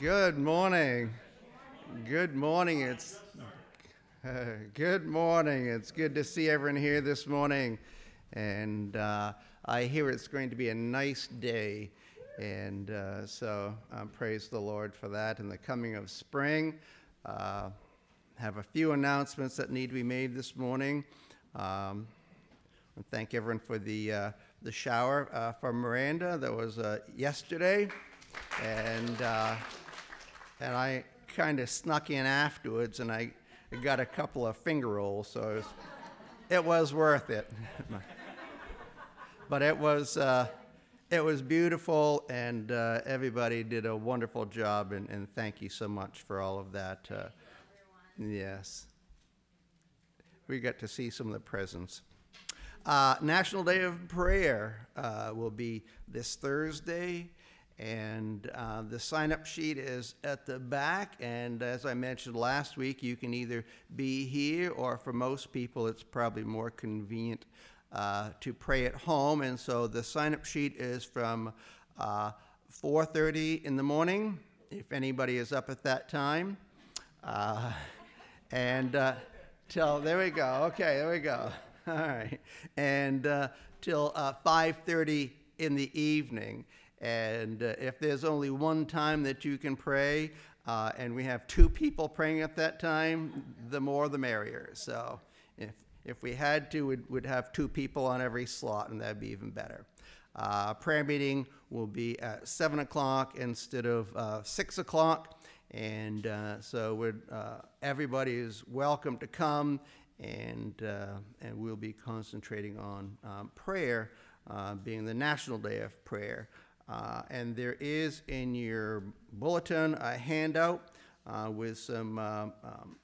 Good morning. Good morning. It's uh, good morning. It's good to see everyone here this morning, and uh, I hear it's going to be a nice day, and uh, so um, praise the Lord for that. And the coming of spring, uh, have a few announcements that need to be made this morning. Um, thank everyone for the uh, the shower from Miranda that was yesterday, and and I kind of snuck in afterwards, and I got a couple of finger rolls, so it was, it was worth it. but it was uh, it was beautiful, and uh, everybody did a wonderful job, and, and, thank you so much for all of that. Uh, yes, we got to see some of the presents. Uh, National Day of Prayer uh, will be this Thursday, and uh, the sign up sheet is at the back. And as I mentioned last week, you can either be here, or for most people, it's probably more convenient uh, to pray at home. And so the sign up sheet is from 4:30 uh, in the morning, if anybody is up at that time, uh, and till there we go. Okay, there we go. All right. And uh, till uh, 5:30 in the evening. And uh, if there's only one time that you can pray, uh, and we have two people praying at that time, the more the merrier. So if if we had to, we'd, we'd have two people on every slot, and that'd be even better. Uh, prayer meeting will be at 7 o'clock instead of uh, 6 o'clock. And uh, so uh, everybody is welcome to come and, uh, and we'll be concentrating on um, prayer, uh, being the National Day of Prayer. Uh, and there is in your bulletin a handout uh, with some um, um,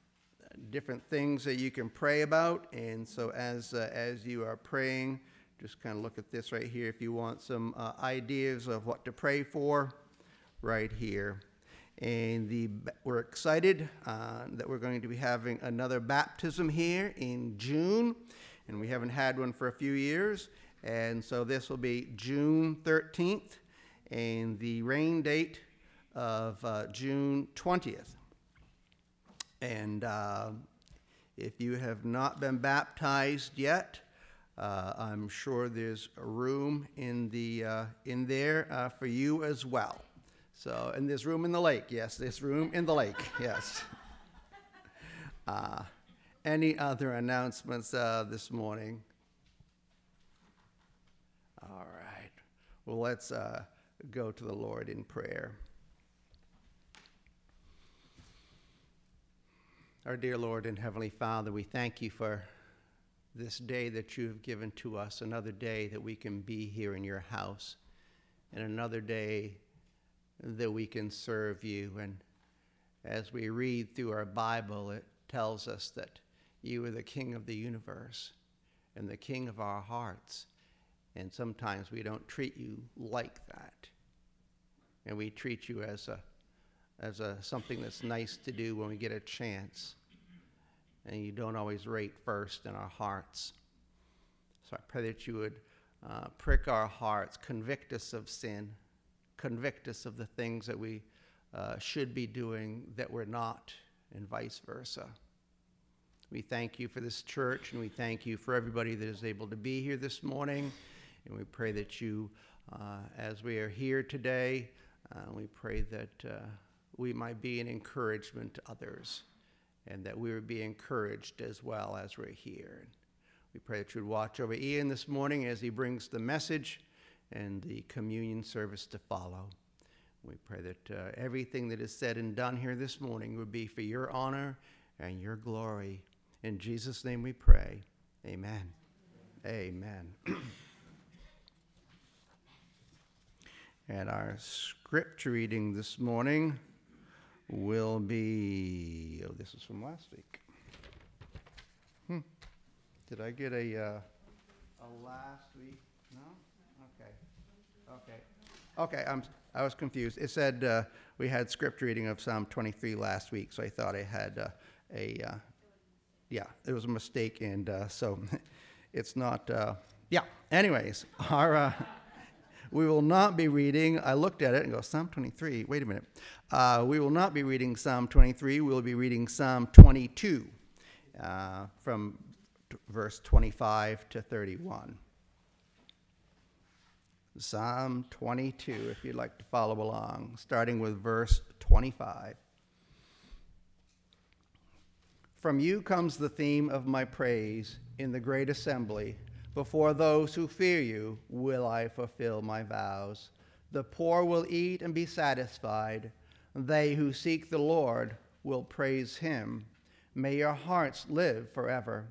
different things that you can pray about. And so as, uh, as you are praying, just kind of look at this right here if you want some uh, ideas of what to pray for right here. And the, we're excited uh, that we're going to be having another baptism here in June, and we haven't had one for a few years. And so this will be June 13th, and the rain date of uh, June 20th. And uh, if you have not been baptized yet, uh, I'm sure there's a room in, the, uh, in there uh, for you as well. So, and there's room in the lake. Yes, there's room in the lake. Yes. Uh, any other announcements this morning? All right. Well, let's go to the Lord in prayer. Our dear Lord and Heavenly Father, we thank you for this day that you have given to us, another day that we can be here in your house, and another day that we can serve you. And as we read through our Bible, it tells us that you are the King of the universe and the King of our hearts. And sometimes we don't treat you like that. And we treat you as a as a something that's nice to do when we get a chance. And you don't always rate first in our hearts. So I pray that you would uh, prick our hearts, convict us of sin, convict us of the things that we uh, should be doing that we're not, and vice versa. We thank you for this church, and we thank you for everybody that is able to be here this morning. And we pray that you, uh, as we are here today, uh, we pray that uh, we might be an encouragement to others, and that we would be encouraged as well as we're here. We pray that you would watch over Ian this morning as he brings the message and the communion service to follow. We pray that uh, everything that is said and done here this morning would be for your honor and your glory. In Jesus' name we pray. Amen. Amen. and our scripture reading this morning will be oh, this is from last week. Hmm. Did I get a, uh, a last week? No? Okay. Okay, Okay, I'm, I was confused. It said uh, we had scripture reading of Psalm 23 last week, so I thought I had uh, a, uh, yeah, it was a mistake, and uh, so it's not, uh, yeah. Anyways, our, uh, we will not be reading, I looked at it and go, Psalm 23, wait a minute. Uh, we will not be reading Psalm 23, we will be reading Psalm 22 uh, from t- verse 25 to 31. Psalm 22, if you'd like to follow along, starting with verse 25. From you comes the theme of my praise in the great assembly. Before those who fear you will I fulfill my vows. The poor will eat and be satisfied. They who seek the Lord will praise him. May your hearts live forever.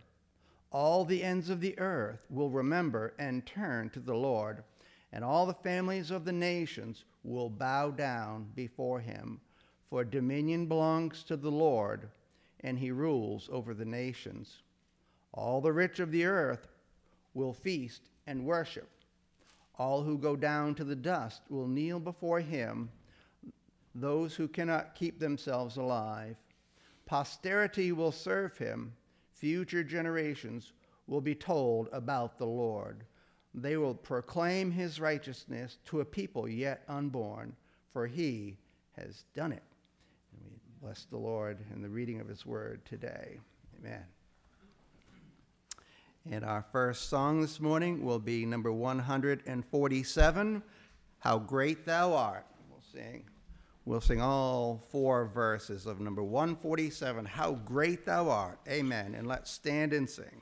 All the ends of the earth will remember and turn to the Lord, and all the families of the nations will bow down before him. For dominion belongs to the Lord, and he rules over the nations. All the rich of the earth will feast and worship. All who go down to the dust will kneel before him, those who cannot keep themselves alive. Posterity will serve him, future generations will be told about the Lord. They will proclaim his righteousness to a people yet unborn, for he has done it. And we bless the Lord in the reading of his word today. Amen. And our first song this morning will be number 147, How Great Thou Art. We'll sing. We'll sing all four verses of number 147, How Great Thou Art. Amen. And let's stand and sing.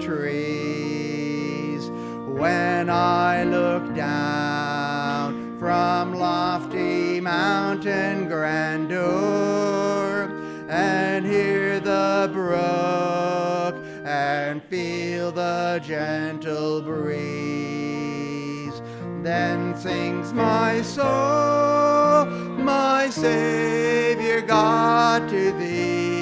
trees, when I look down from lofty mountain grandeur and hear the brook and feel the gentle breeze. Then sings my soul, my Savior God, to thee.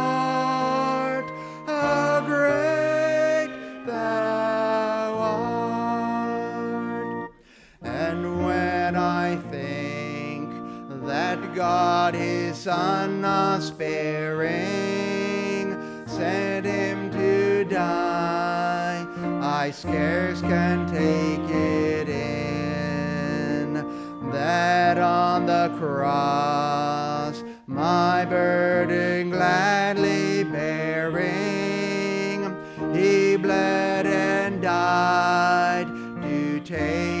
God his Son not sparing sent him to die, I scarce can take it in that on the cross my burden gladly bearing, he bled and died to take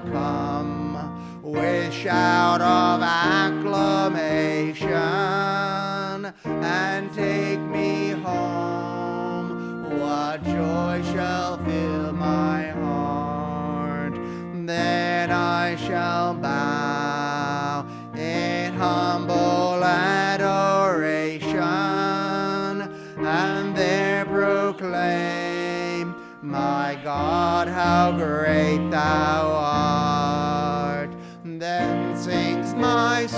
Come with shout of acclamation and take me home, what joy shall fill my heart? Then I shall bow in humble adoration and there proclaim, My God, how great thou art.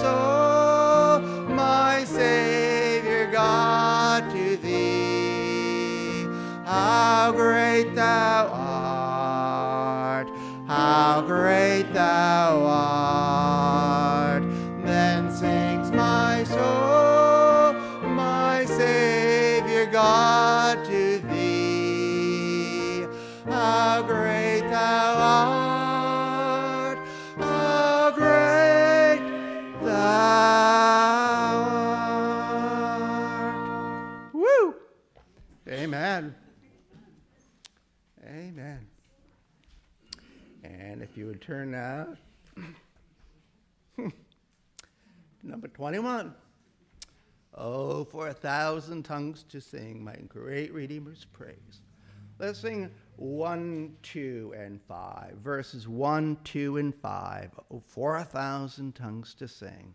Soul, my Savior God, to thee. How great thou art, how great Turn now, number 21. Oh, for a thousand tongues to sing my great Redeemer's praise. Let's sing 1, 2, and 5. Verses 1, 2, and 5. Oh, for a thousand tongues to sing.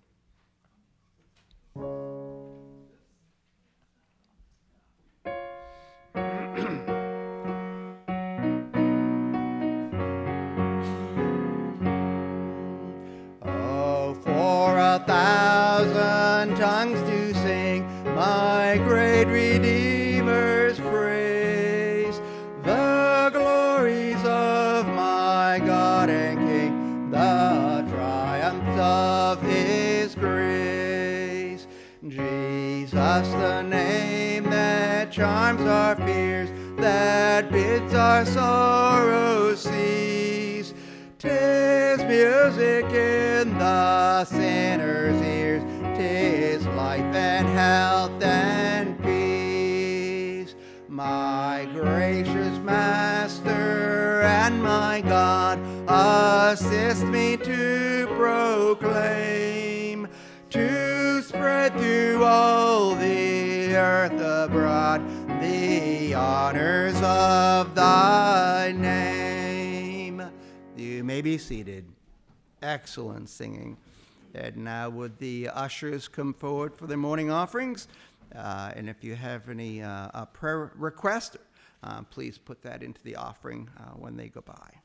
Our fears, that bids our sorrows cease. Tis music in the sinner's ears, tis life and health and peace. My gracious Master and my God, assist me to proclaim, to spread through all the earth abroad the honors of thy name. You may be seated. Excellent singing. And now, would the ushers come forward for their morning offerings? Uh, and if you have any uh, prayer requests, uh, please put that into the offering uh, when they go by.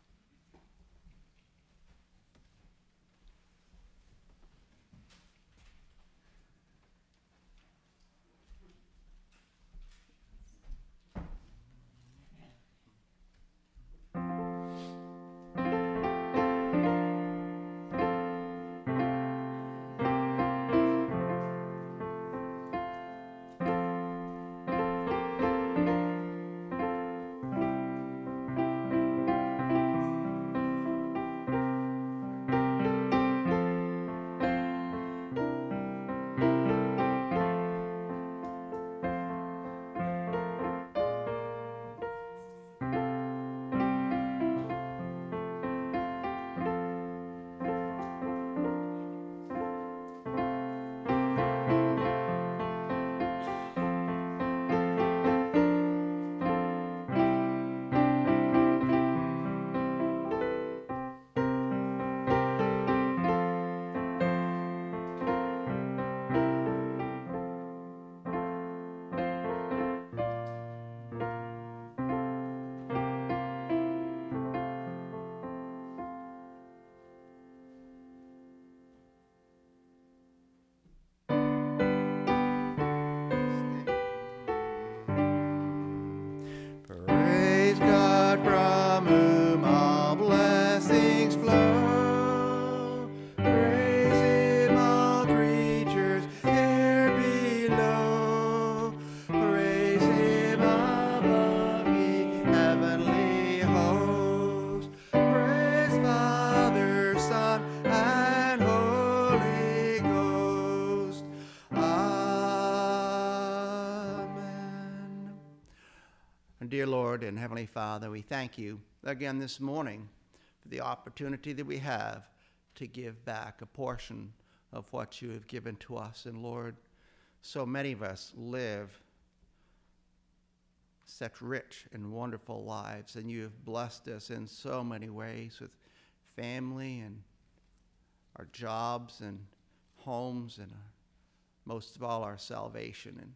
And Heavenly Father, we thank you again this morning for the opportunity that we have to give back a portion of what you have given to us. And Lord, so many of us live such rich and wonderful lives, and you have blessed us in so many ways with family and our jobs and homes and uh, most of all our salvation. And,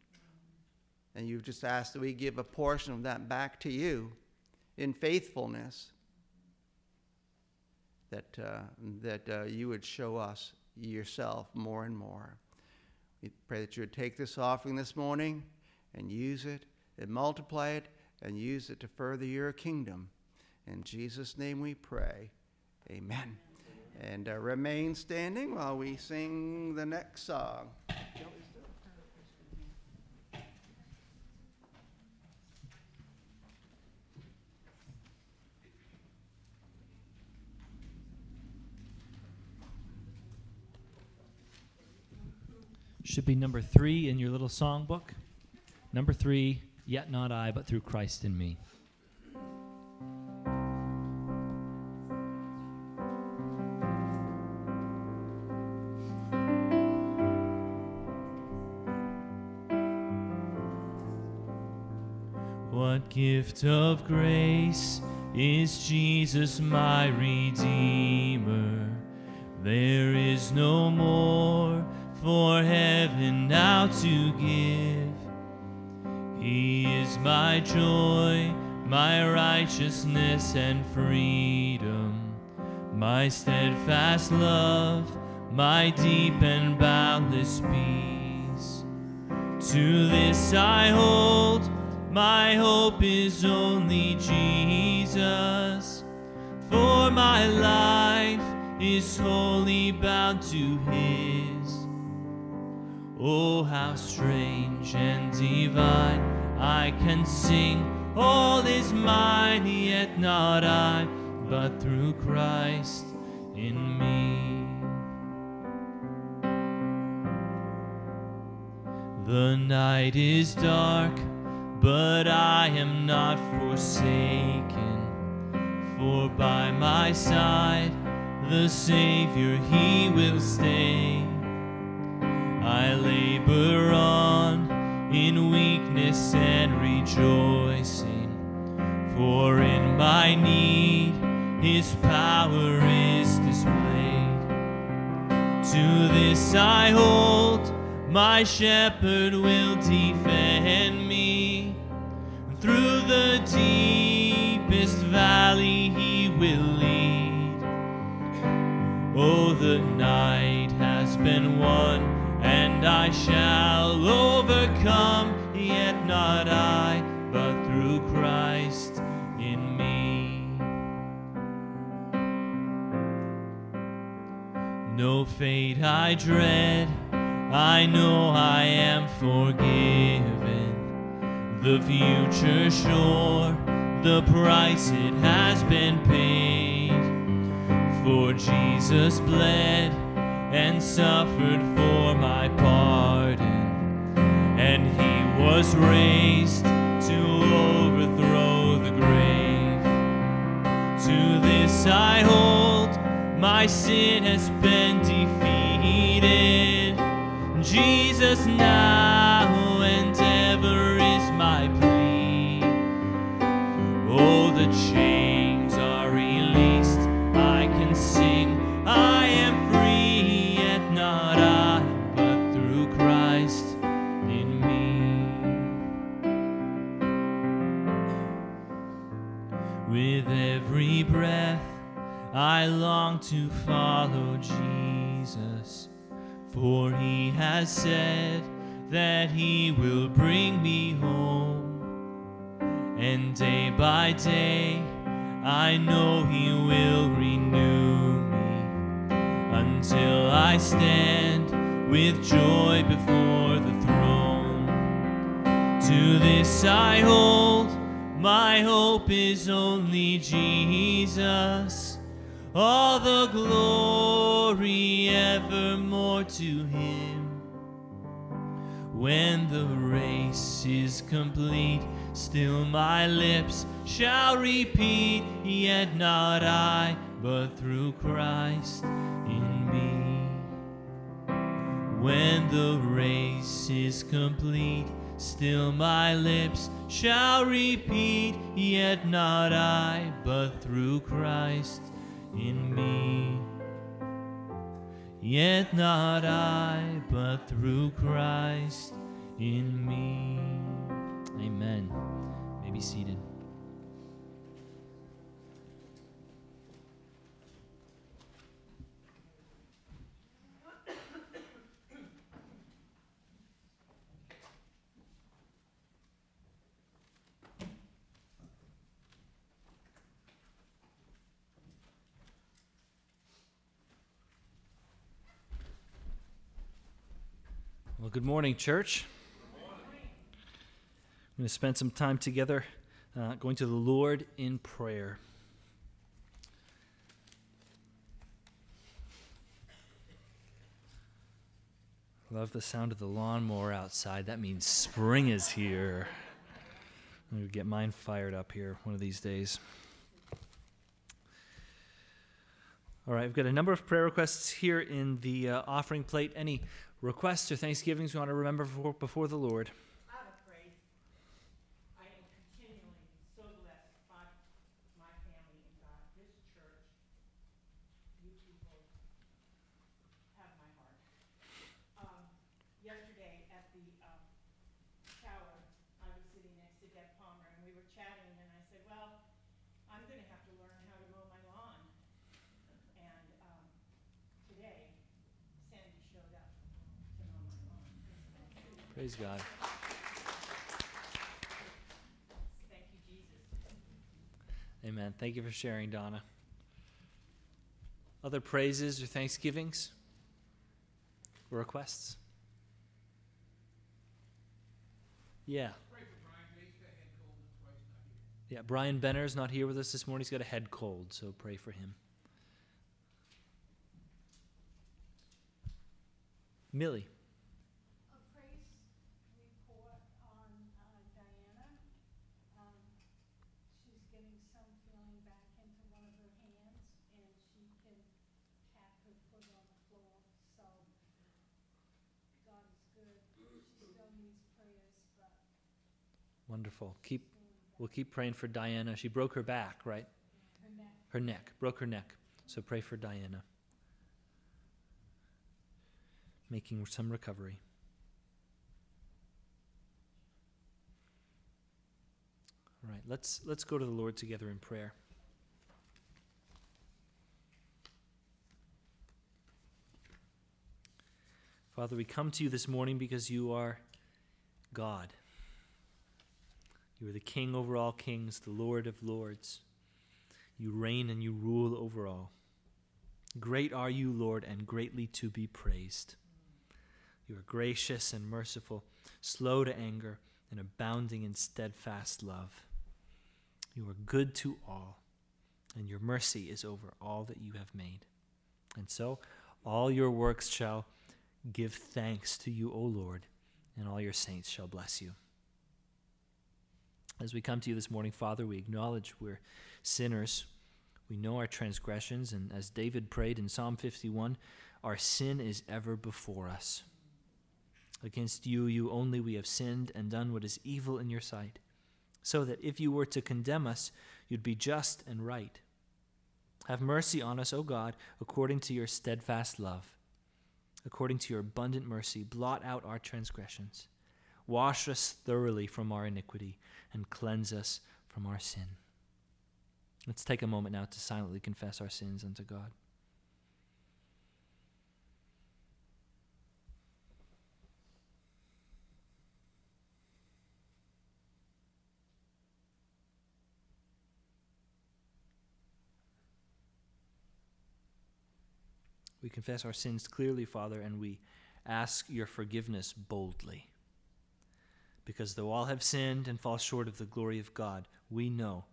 and you've just asked that we give a portion of that back to you in faithfulness, that, uh, that uh, you would show us yourself more and more. We pray that you would take this offering this morning and use it and multiply it and use it to further your kingdom. In Jesus' name we pray. Amen. And uh, remain standing while we sing the next song. Should be number three in your little songbook. Number three, yet not I, but through Christ in me. What gift of grace is Jesus my Redeemer? There is no more for heaven now to give. He is my joy, my righteousness and freedom, my steadfast love, my deep and boundless peace. To this I hold, my hope is only Jesus, for my life is wholly bound to His. Oh, how strange and divine I can sing, all is mine, yet not I, but through Christ in me. The night is dark, but I am not forsaken, for by my side the Savior, He will stay. I labor on in weakness and rejoicing, for in my need His power is displayed. To this I hold, my shepherd will defend me. Through the deepest valley He will lead. Oh, the night has been won and I shall overcome, yet not I, but through Christ in me. No fate I dread, I know I am forgiven. The future sure, the price it has been paid. For Jesus bled and suffered for my pardon, and he was raised to overthrow the grave. To this I hold, my sin has been defeated. Jesus now and ever is my plea. Oh, I long to follow Jesus, for he has said that he will bring me home. And day by day, I know He will renew me until I stand with joy before the throne. To this I hold, my hope is only Jesus. All the glory evermore to Him. When the race is complete, still my lips shall repeat, Yet not I, but through Christ in me. When the race is complete, still my lips shall repeat, Yet not I, but through Christ in me. Yet not I, but through Christ in me. Amen. May be seated. Well, good morning, church. I'm going to spend some time together uh, going to the Lord in prayer. Love the sound of the lawnmower outside. That means spring is here. I'm going to get mine fired up here one of these days. All right, I've got a number of prayer requests here in the uh, offering plate. Any requests or thanksgivings we want to remember before, the Lord? I have a praise. I am continually so blessed by my family and God, this church. You people have my heart. Um, yesterday at the, um, shower, I was sitting next to Deb Palmer and we were chatting and I said, well, I'm gonna have to learn how to mow my lawn. And, um, today Sandy showed up to mow my lawn. Praise God. Thank you, Jesus. Amen. Thank you for sharing, Donna. Other praises or thanksgivings? Requests? Yeah. Yeah, Brian Benner's not here with us this morning. He's got a head cold, so pray for him. Millie. a praise report on uh, Diana. Um, She's getting some feeling back into one of her hands, and she can tap her foot on the floor, so God is good. She still needs prayers, but Wonderful. Keep we'll keep praying for Diana. She broke her back, right? Her neck, Her neck. Broke her neck. So pray for Diana. Making some recovery. All right, let's let's go to the Lord together in prayer. Father, we come to you this morning because you are God. You are the King over all kings, the Lord of lords. You reign and you rule over all. Great are you, Lord, and greatly to be praised. You are gracious and merciful, slow to anger, and abounding in steadfast love. You are good to all, and your mercy is over all that you have made. And so all your works shall give thanks to you, O Lord, and all your saints shall bless you. As we come to you this morning, Father, we acknowledge we're sinners. We know our transgressions, and as David prayed in Psalm 51, our sin is ever before us. Against you, you only, we have sinned and done what is evil in your sight, so that if you were to condemn us, you'd be just and right. Have mercy on us, O God, according to your steadfast love. According to your abundant mercy, blot out our transgressions. Wash us thoroughly from our iniquity and cleanse us from our sin. Let's take a moment now to silently confess our sins unto God. We confess our sins clearly, Father, and we ask your forgiveness boldly. Because though all have sinned and fall short of the glory of God, we know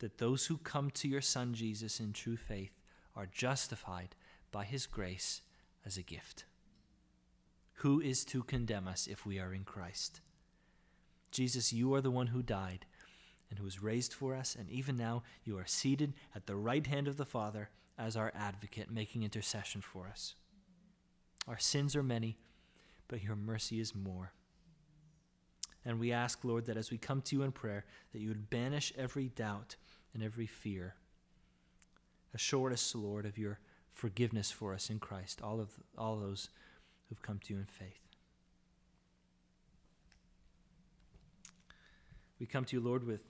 that those who come to your Son Jesus in true faith are justified by his grace as a gift. Who is to condemn us if we are in Christ? Jesus, you are the one who died and who was raised for us, and even now you are seated at the right hand of the Father as our advocate, making intercession for us. Our sins are many, but your mercy is more. And we ask, Lord, that as we come to you in prayer, that you would banish every doubt and every fear. Assure us, Lord, of your forgiveness for us in Christ, all of all those who've come to you in faith. We come to you, Lord, with,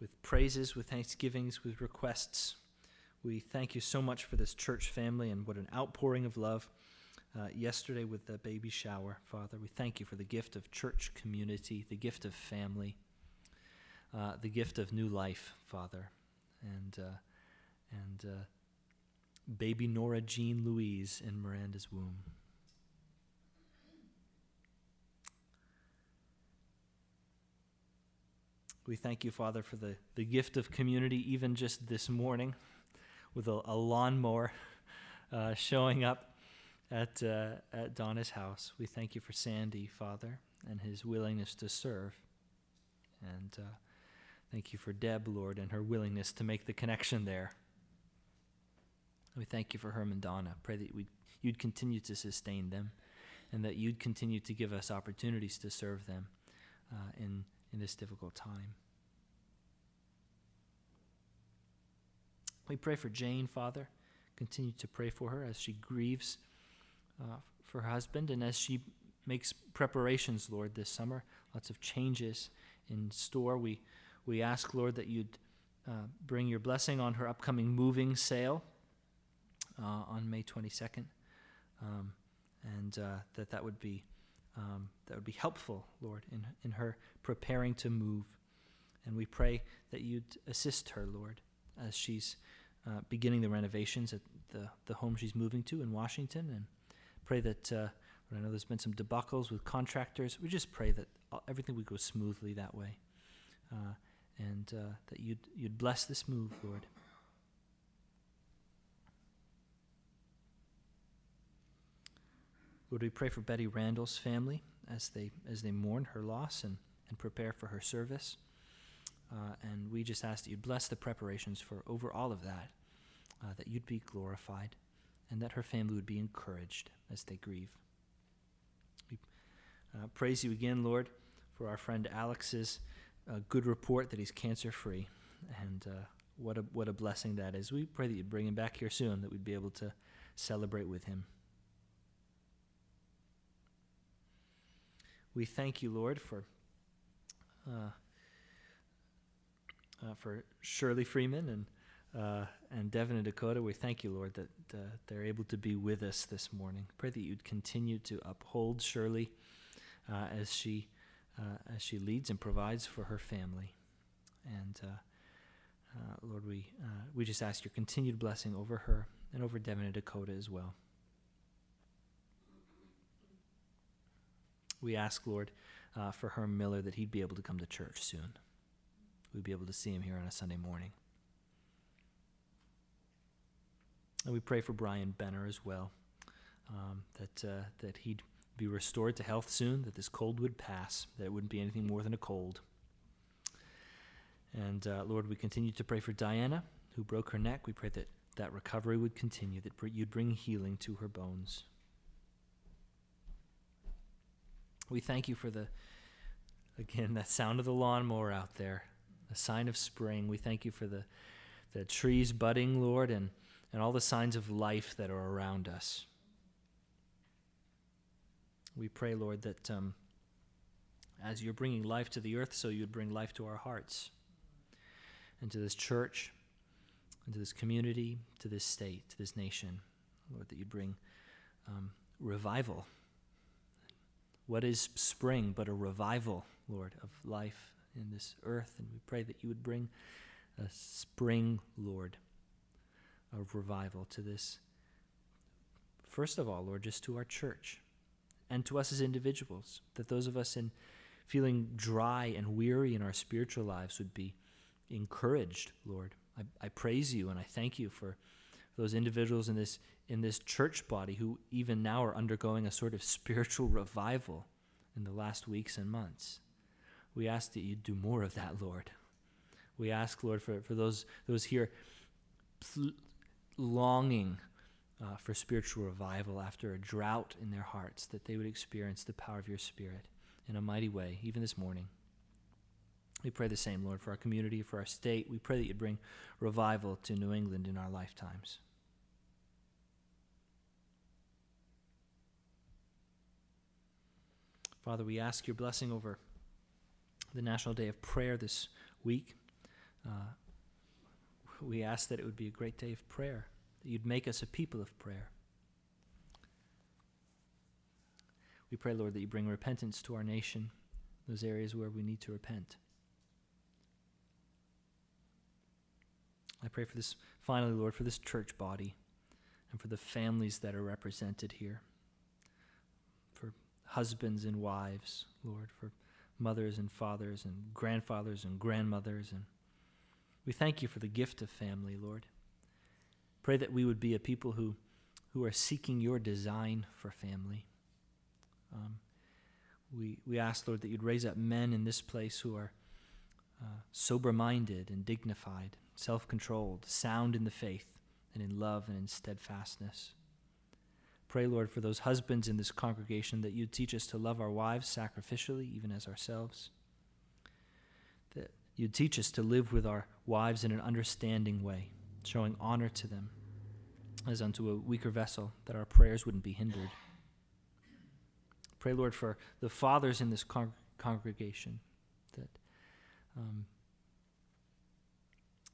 with praises, with thanksgivings, with requests. We thank you so much for this church family and what an outpouring of love uh, yesterday with the baby shower, Father. We thank you for the gift of church community, the gift of family, uh, the gift of new life, Father. And, uh, and uh, baby Nora Jean Louise in Miranda's womb. We thank you, Father, for the, the gift of community, even just this morning, with a, a lawnmower uh, showing up at, uh, at Donna's house. We thank you for Sandy, Father, and his willingness to serve. And uh, thank you for Deb, Lord, and her willingness to make the connection there. We thank you for Herm and Donna. Pray that we'd, you'd continue to sustain them and that you'd continue to give us opportunities to serve them uh, in, in this difficult time. We pray for Jane, Father. Continue to pray for her as she grieves uh, for her husband and as she makes preparations, Lord, this summer. Lots of changes in store. We, we ask, Lord, that you'd uh, bring your blessing on her upcoming moving sale uh, on May 22nd, um, and uh, that that would be um, that would be helpful, Lord, in in her preparing to move. And we pray that you'd assist her, Lord, as she's uh, beginning the renovations at the the home she's moving to in Washington, and pray that. Uh, I know there's been some debacles with contractors. We just pray that everything would go smoothly that way, uh, and uh, that you'd you'd bless this move, Lord. Would we pray for Betty Randall's family as they as they mourn her loss and, and prepare for her service? Uh, and we just ask that you'd bless the preparations for over all of that, uh, that you'd be glorified, and that her family would be encouraged as they grieve. We uh, praise you again, Lord, for our friend Alex's uh, good report that he's cancer free, and uh, what a what a blessing that is. We pray that you'd bring him back here soon, that we'd be able to celebrate with him. We thank you, Lord, for uh, uh, for Shirley Freeman and uh, and Devin and Dakota. We thank you, Lord, that uh, they're able to be with us this morning. Pray that you'd continue to uphold Shirley uh, as she uh, as she leads and provides for her family. And Lord, we we just ask your continued blessing over her and over Devin and Dakota as well. we ask, Lord, uh, for Herm Miller that he'd be able to come to church soon. We'd be able to see him here on a Sunday morning. And we pray for Brian Benner as well, um, that, uh, that he'd be restored to health soon, that this cold would pass, that it wouldn't be anything more than a cold. And uh, Lord, we continue to pray for Diana, who broke her neck. We pray that that recovery would continue, that you'd bring healing to her bones. We thank you for the, again, that sound of the lawnmower out there, a sign of spring. We thank you for the, the trees budding, Lord, and, and all the signs of life that are around us. We pray, Lord, that um, as you're bringing life to the earth, so you'd bring life to our hearts and to this church and to this community, to this state, to this nation. Lord, that you'd bring um, revival what is spring but a revival, Lord, of life in this earth? And we pray that you would bring a spring, Lord, of revival to this. First of all, Lord, just to our church and to us as individuals, that those of us in feeling dry and weary in our spiritual lives would be encouraged, Lord. I, I praise you and I thank you for, those individuals in this in this church body who even now are undergoing a sort of spiritual revival in the last weeks and months. We ask that you do more of that, Lord. We ask, Lord, for, for those, those here longing uh, for spiritual revival after a drought in their hearts, that they would experience the power of your Spirit in a mighty way, even this morning. We pray the same, Lord, for our community, for our state. We pray that you'd bring revival to New England in our lifetimes. Father, we ask your blessing over the National Day of Prayer this week. Uh, we ask that it would be a great day of prayer, that you'd make us a people of prayer. We pray, Lord, that you bring repentance to our nation, those areas where we need to repent. I pray for this, finally, Lord, for this church body and for the families that are represented here for husbands and wives, Lord, for mothers and fathers and grandfathers and grandmothers. And we thank you for the gift of family, Lord. Pray that we would be a people who, who are seeking your design for family. Um, we, we ask, Lord, that you'd raise up men in this place who are uh, sober minded and dignified, self controlled, sound in the faith, and in love and in steadfastness pray, Lord, for those husbands in this congregation that you teach us to love our wives sacrificially, even as ourselves. That you teach us to live with our wives in an understanding way, showing honor to them as unto a weaker vessel, that our prayers wouldn't be hindered. Pray, Lord, for the fathers in this con- congregation, that um,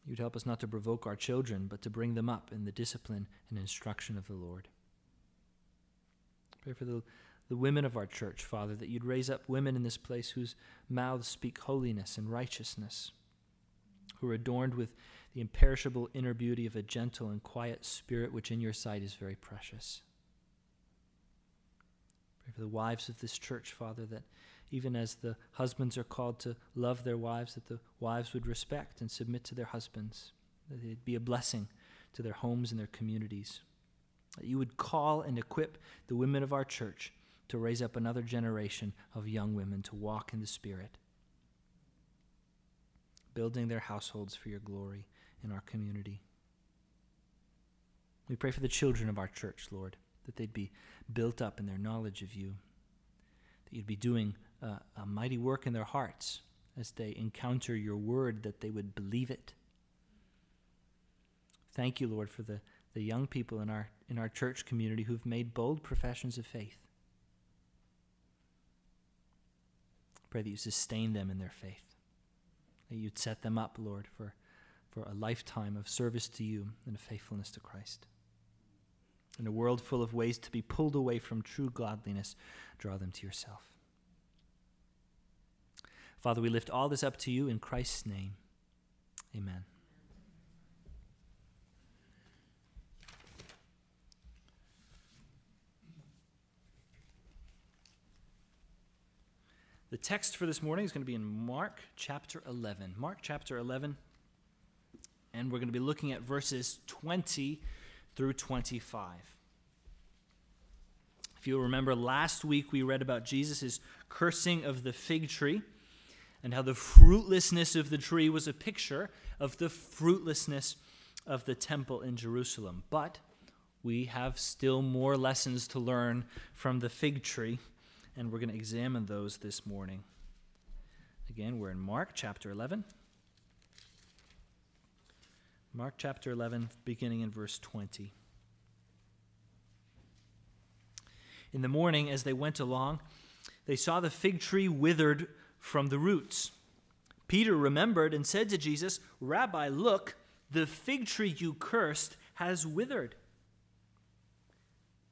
you'd help us not to provoke our children, but to bring them up in the discipline and instruction of the Lord. Pray for the, the women of our church, Father, that you'd raise up women in this place whose mouths speak holiness and righteousness, who are adorned with the imperishable inner beauty of a gentle and quiet spirit, which in your sight is very precious. Pray for the wives of this church, Father, that even as the husbands are called to love their wives, that the wives would respect and submit to their husbands, that they'd be a blessing to their homes and their communities that you would call and equip the women of our church to raise up another generation of young women to walk in the Spirit, building their households for your glory in our community. We pray for the children of our church, Lord, that they'd be built up in their knowledge of you, that you'd be doing a mighty work in their hearts as they encounter your word, that they would believe it. Thank you, Lord, for the the young people in our, in our church community who've made bold professions of faith. Pray that you sustain them in their faith, that you'd set them up, Lord, for, for a lifetime of service to you and of faithfulness to Christ. In a world full of ways to be pulled away from true godliness, draw them to yourself. Father, we lift all this up to you in Christ's name. Amen. The text for this morning is going to be in Mark chapter 11. Mark chapter 11, and we're going to be looking at verses 20 through 25. If you'll remember, last week we read about Jesus' cursing of the fig tree and how the fruitlessness of the tree was a picture of the fruitlessness of the temple in Jerusalem. But we have still more lessons to learn from the fig tree and we're going to examine those this morning. Again, we're in Mark chapter 11. Mark chapter 11, beginning in verse 20. In the morning, as they went along, they saw the fig tree withered from the roots. Peter remembered and said to Jesus, Rabbi, look, the fig tree you cursed has withered.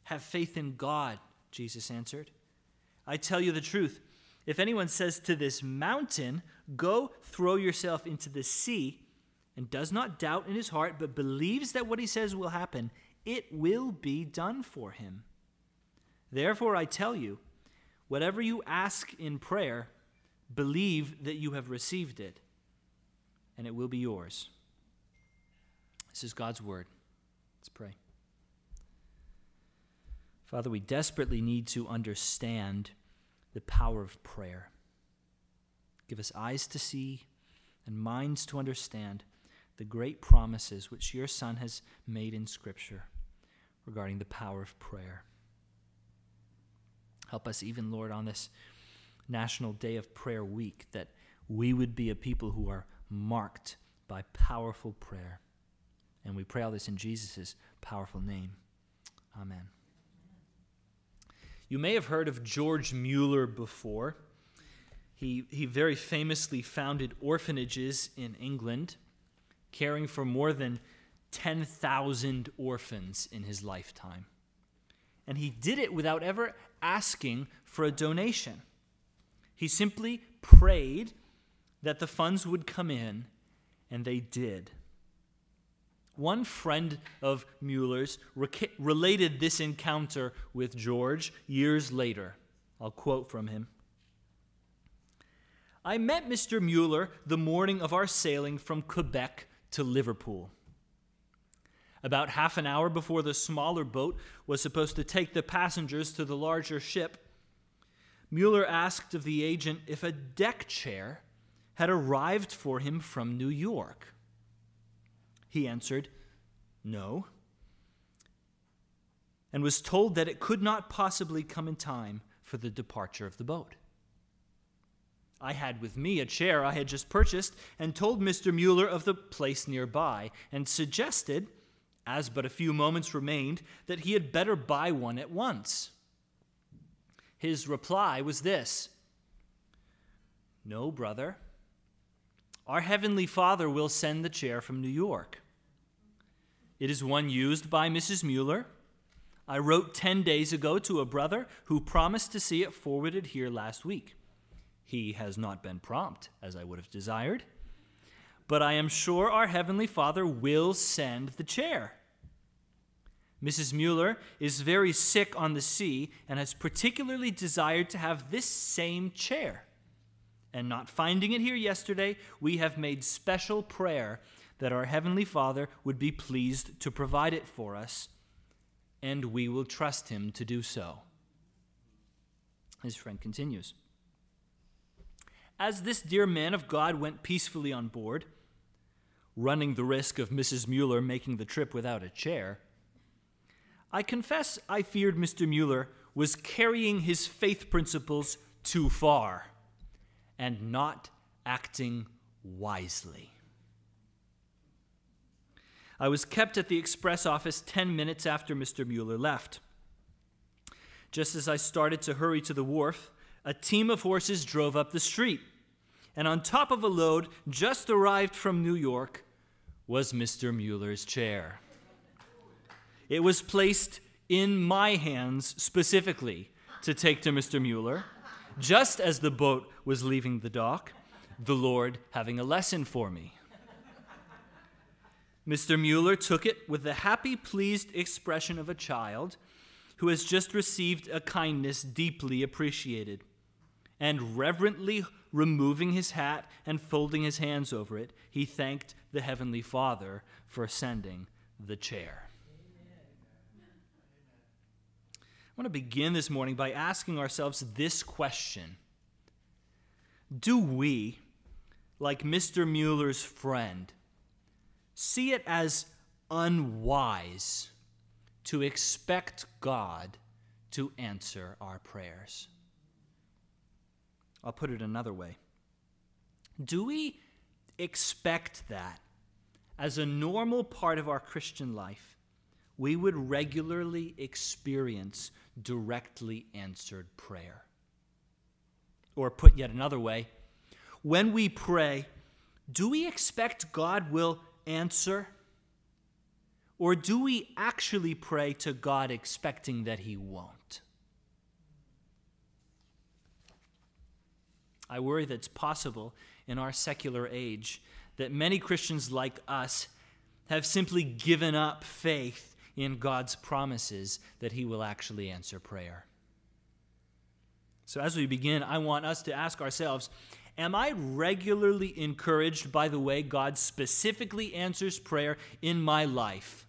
Have faith in God, Jesus answered. I tell you the truth. If anyone says to this mountain, Go throw yourself into the sea, and does not doubt in his heart, but believes that what he says will happen, it will be done for him. Therefore, I tell you, whatever you ask in prayer, believe that you have received it, and it will be yours. This is God's word. Let's pray. Father, we desperately need to understand the power of prayer. Give us eyes to see and minds to understand the great promises which your Son has made in Scripture regarding the power of prayer. Help us, even, Lord, on this National Day of Prayer week, that we would be a people who are marked by powerful prayer. And we pray all this in Jesus' powerful name. Amen. You may have heard of George Mueller before. He, he very famously founded orphanages in England, caring for more than 10,000 orphans in his lifetime. And he did it without ever asking for a donation. He simply prayed that the funds would come in, and they did. One friend of Mueller's related this encounter with George years later. I'll quote from him. I met Mr. Mueller the morning of our sailing from Quebec to Liverpool. About half an hour before the smaller boat was supposed to take the passengers to the larger ship, Mueller asked of the agent if a deck chair had arrived for him from New York. He answered, No, and was told that it could not possibly come in time for the departure of the boat. I had with me a chair I had just purchased and told Mr. Mueller of the place nearby and suggested, as but a few moments remained, that he had better buy one at once. His reply was this No, brother. Our Heavenly Father will send the chair from New York. It is one used by Mrs. Mueller. I wrote 10 days ago to a brother who promised to see it forwarded here last week. He has not been prompt, as I would have desired, but I am sure our Heavenly Father will send the chair. Mrs. Mueller is very sick on the sea and has particularly desired to have this same chair and not finding it here yesterday, we have made special prayer that our Heavenly Father would be pleased to provide it for us, and we will trust Him to do so. His friend continues As this dear man of God went peacefully on board, running the risk of Mrs. Mueller making the trip without a chair, I confess I feared Mr. Mueller was carrying his faith principles too far and not acting wisely. I was kept at the express office 10 minutes after Mr. Mueller left. Just as I started to hurry to the wharf, a team of horses drove up the street, and on top of a load just arrived from New York was Mr. Mueller's chair. It was placed in my hands specifically to take to Mr. Mueller just as the boat was leaving the dock, the Lord having a lesson for me. Mr. Mueller took it with the happy, pleased expression of a child who has just received a kindness deeply appreciated. And reverently removing his hat and folding his hands over it, he thanked the Heavenly Father for sending the chair. I want to begin this morning by asking ourselves this question Do we, like Mr. Mueller's friend, see it as unwise to expect God to answer our prayers? I'll put it another way. Do we expect that as a normal part of our Christian life, we would regularly experience directly answered prayer. Or put yet another way, when we pray, do we expect God will answer? Or do we actually pray to God expecting that He won't? I worry that it's possible in our secular age that many Christians like us have simply given up faith in God's promises that He will actually answer prayer. So, as we begin, I want us to ask ourselves Am I regularly encouraged by the way God specifically answers prayer in my life?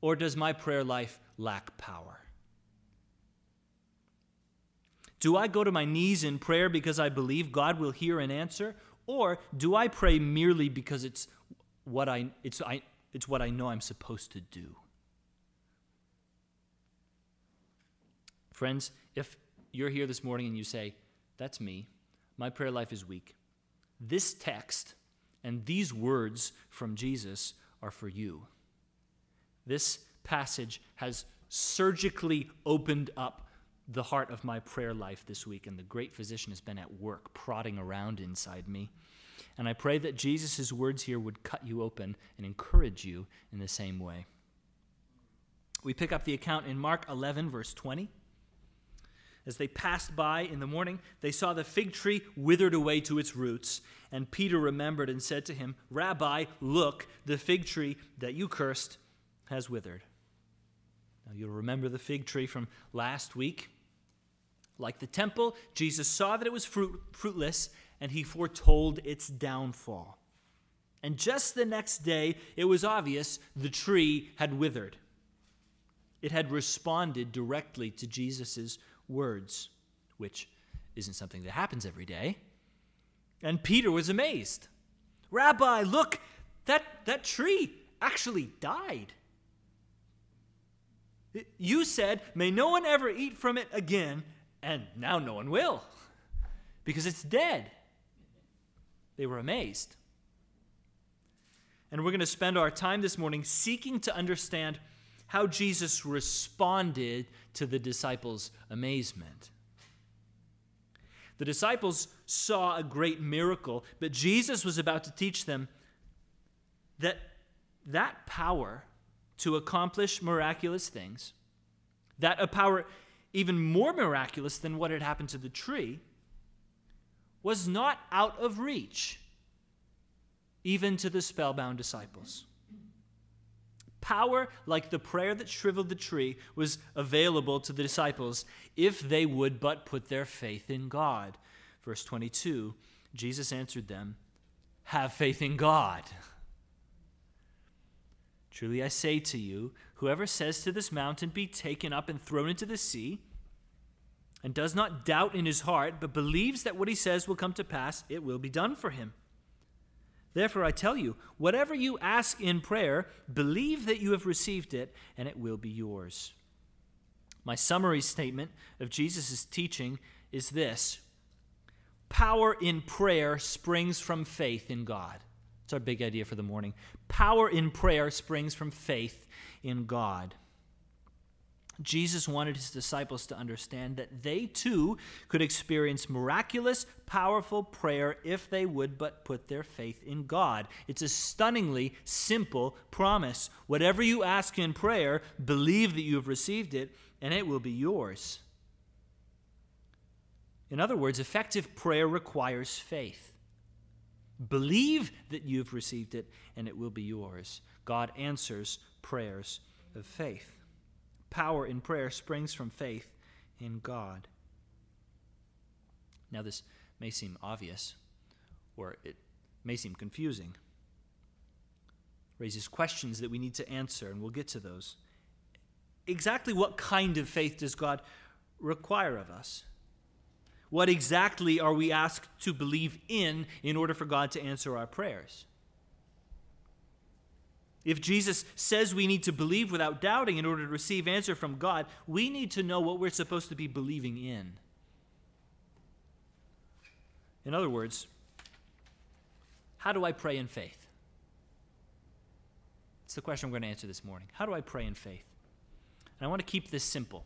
Or does my prayer life lack power? Do I go to my knees in prayer because I believe God will hear and answer? Or do I pray merely because it's what I, it's, I, it's what I know I'm supposed to do? Friends, if you're here this morning and you say, That's me, my prayer life is weak, this text and these words from Jesus are for you. This passage has surgically opened up the heart of my prayer life this week, and the great physician has been at work prodding around inside me. And I pray that Jesus' words here would cut you open and encourage you in the same way. We pick up the account in Mark 11, verse 20. As they passed by in the morning, they saw the fig tree withered away to its roots. And Peter remembered and said to him, Rabbi, look, the fig tree that you cursed has withered. Now you'll remember the fig tree from last week. Like the temple, Jesus saw that it was fruit, fruitless and he foretold its downfall. And just the next day, it was obvious the tree had withered. It had responded directly to Jesus' words, which isn't something that happens every day. And Peter was amazed. Rabbi, look, that, that tree actually died. You said, May no one ever eat from it again, and now no one will, because it's dead. They were amazed. And we're going to spend our time this morning seeking to understand how Jesus responded to the disciples' amazement. The disciples saw a great miracle, but Jesus was about to teach them that that power to accomplish miraculous things, that a power even more miraculous than what had happened to the tree, was not out of reach, even to the spellbound disciples. Power, like the prayer that shriveled the tree, was available to the disciples if they would but put their faith in God. Verse 22 Jesus answered them, Have faith in God. Truly I say to you, whoever says to this mountain, Be taken up and thrown into the sea, and does not doubt in his heart, but believes that what he says will come to pass, it will be done for him. Therefore, I tell you, whatever you ask in prayer, believe that you have received it, and it will be yours. My summary statement of Jesus' teaching is this Power in prayer springs from faith in God. It's our big idea for the morning. Power in prayer springs from faith in God. Jesus wanted his disciples to understand that they too could experience miraculous, powerful prayer if they would but put their faith in God. It's a stunningly simple promise. Whatever you ask in prayer, believe that you have received it, and it will be yours. In other words, effective prayer requires faith. Believe that you've received it, and it will be yours. God answers prayers of faith power in prayer springs from faith in God. Now, this may seem obvious, or it may seem confusing. Raises questions that we need to answer, and we'll get to those. Exactly what kind of faith does God require of us? What exactly are we asked to believe in in order for God to answer our prayers? If Jesus says we need to believe without doubting in order to receive answer from God, we need to know what we're supposed to be believing in. In other words, how do I pray in faith? It's the question I'm going to answer this morning. How do I pray in faith? And I want to keep this simple.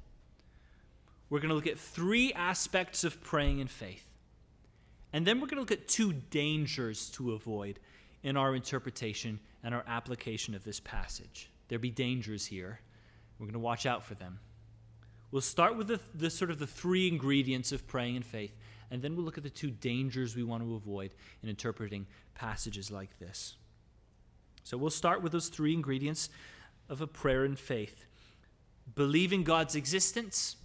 We're going to look at three aspects of praying in faith. And then we're going to look at two dangers to avoid in our interpretation and our application of this passage. There be dangers here. We're going to watch out for them. We'll start with the, the, sort of the three ingredients of praying in faith, and then we'll look at the two dangers we want to avoid in interpreting passages like this. So we'll start with those three ingredients of a prayer in faith believe in God's existence,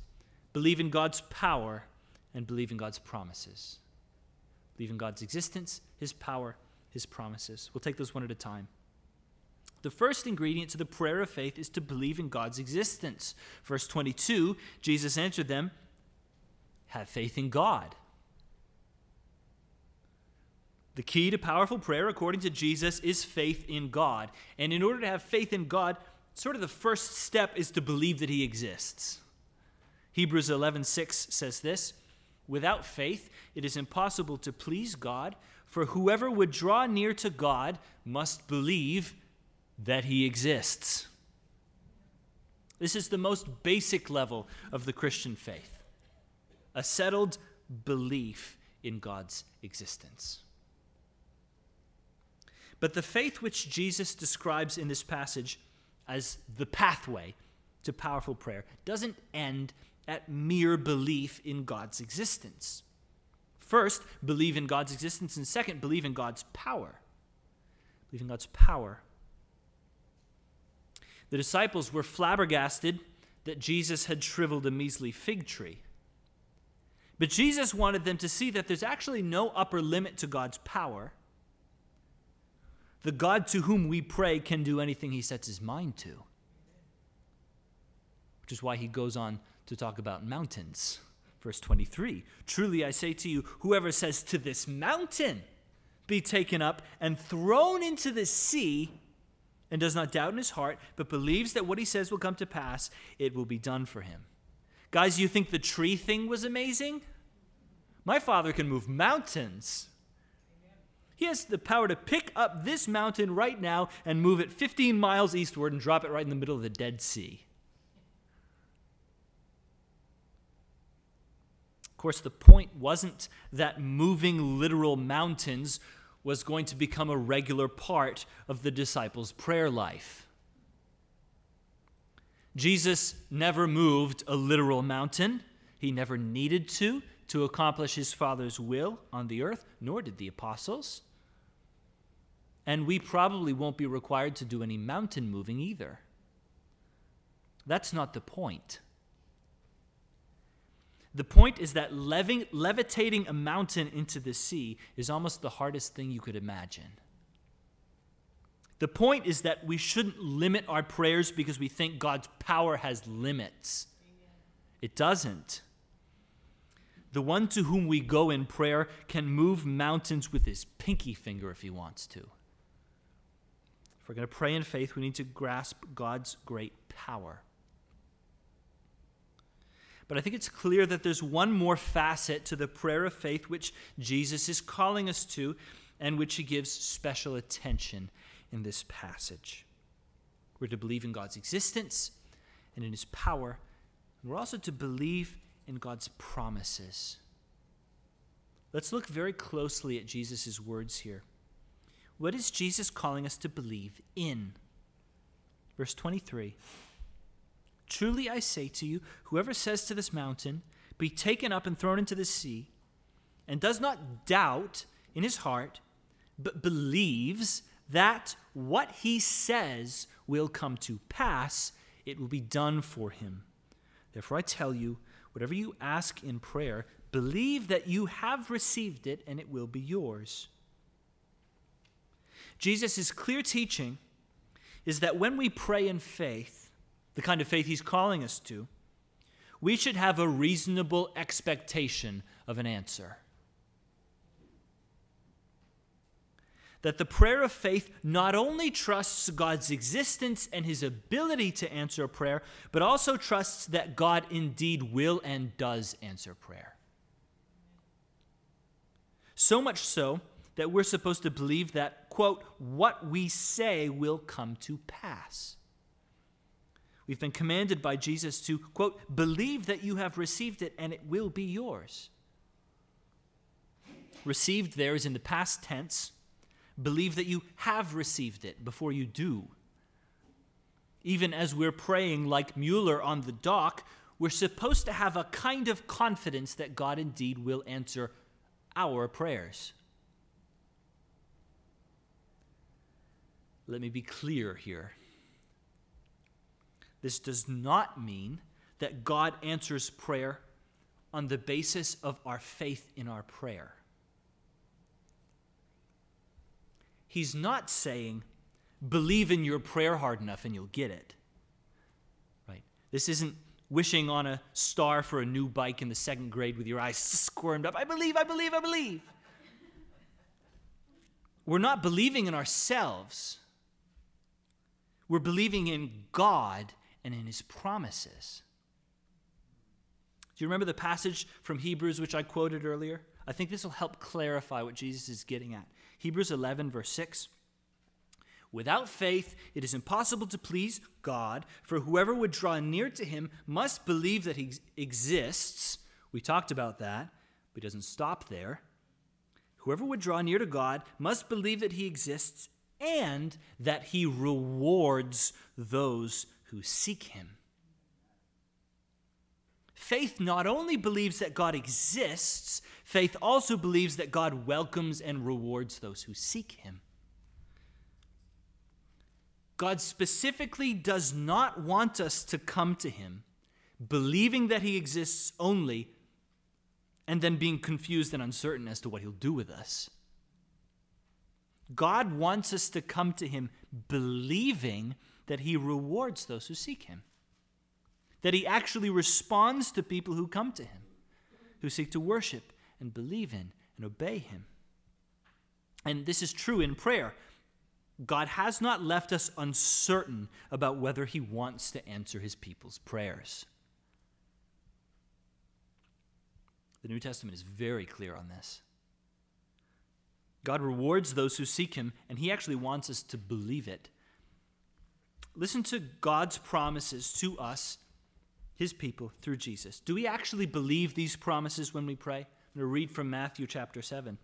believe in God's power, and believe in God's promises. Believe in God's existence, His power, His promises. We'll take those one at a time. The first ingredient to the prayer of faith is to believe in God's existence. Verse 22, Jesus answered them, Have faith in God. The key to powerful prayer, according to Jesus, is faith in God. And in order to have faith in God, sort of the first step is to believe that He exists. Hebrews 11:6 says this, "Without faith it is impossible to please God, for whoever would draw near to God must believe that he exists." This is the most basic level of the Christian faith. A settled belief in God's existence. But the faith which Jesus describes in this passage as the pathway to powerful prayer doesn't end at mere belief in God's existence. First, believe in God's existence, and second, believe in God's power. Believe in God's power. The disciples were flabbergasted that Jesus had shriveled a measly fig tree. But Jesus wanted them to see that there's actually no upper limit to God's power the God to whom we pray can do anything he sets his mind to. Which is why he goes on to talk about mountains. Verse 23 Truly I say to you, whoever says to this mountain, be taken up and thrown into the sea, and does not doubt in his heart, but believes that what he says will come to pass, it will be done for him. Guys, you think the tree thing was amazing? My father can move mountains. He has the power to pick up this mountain right now and move it 15 miles eastward and drop it right in the middle of the Dead Sea. Course, the point wasn't that moving literal mountains was going to become a regular part of the disciples' prayer life. Jesus never moved a literal mountain. He never needed to to accomplish his Father's will on the earth, nor did the apostles and we probably won't be required to do any mountain moving either. That's not the point. The point is that levi- levitating a mountain into the sea is almost the hardest thing you could imagine. The point is that we shouldn't limit our prayers because we think God's power has limits. It doesn't. The one to whom we go in prayer can move mountains with his pinky finger if he wants to If we're going to pray in faith, we need to grasp God's great power. But I think it's clear that there's one more facet to the prayer of faith which Jesus is calling us to and which he gives special attention in this passage. We're to believe in God's existence and in his power, we're also to believe in God's promises. Let's look very closely at Jesus' words here. What is Jesus calling us to believe in? Verse 23 Truly I say to you, whoever says to this mountain, Be taken up and thrown into the sea, and does not doubt in his heart, but believes that what he says will come to pass, it will be done for him. Therefore I tell you, whatever you ask in prayer, believe that you have received it, and it will be yours. Jesus' clear teaching is that when we pray in faith, the kind of faith he's calling us to, we should have a reasonable expectation of an answer. That the prayer of faith not only trusts God's existence and his ability to answer prayer, but also trusts that God indeed will and does answer prayer. So much so that we're supposed to believe that, quote, what we say will come to pass. We've been commanded by Jesus to, quote, believe that you have received it and it will be yours. Received there is in the past tense. Believe that you have received it before you do. Even as we're praying like Mueller on the dock, we're supposed to have a kind of confidence that God indeed will answer our prayers. Let me be clear here. This does not mean that God answers prayer on the basis of our faith in our prayer. He's not saying believe in your prayer hard enough and you'll get it. Right? This isn't wishing on a star for a new bike in the second grade with your eyes squirmed up. I believe, I believe, I believe. We're not believing in ourselves. We're believing in God and in his promises. Do you remember the passage from Hebrews which I quoted earlier? I think this will help clarify what Jesus is getting at. Hebrews 11, verse 6. Without faith, it is impossible to please God, for whoever would draw near to him must believe that he exists. We talked about that, but it doesn't stop there. Whoever would draw near to God must believe that he exists and that he rewards those who seek him. Faith not only believes that God exists, faith also believes that God welcomes and rewards those who seek him. God specifically does not want us to come to him believing that he exists only and then being confused and uncertain as to what he'll do with us. God wants us to come to him believing that he rewards those who seek him that he actually responds to people who come to him, who seek to worship and believe in and obey him. And this is true in prayer. God has not left us uncertain about whether he wants to answer his people's prayers. The New Testament is very clear on this. God rewards those who seek him, and he actually wants us to believe it. Listen to God's promises to us his people through Jesus. Do we actually believe these promises when we pray? I'm going to read from Matthew chapter 7,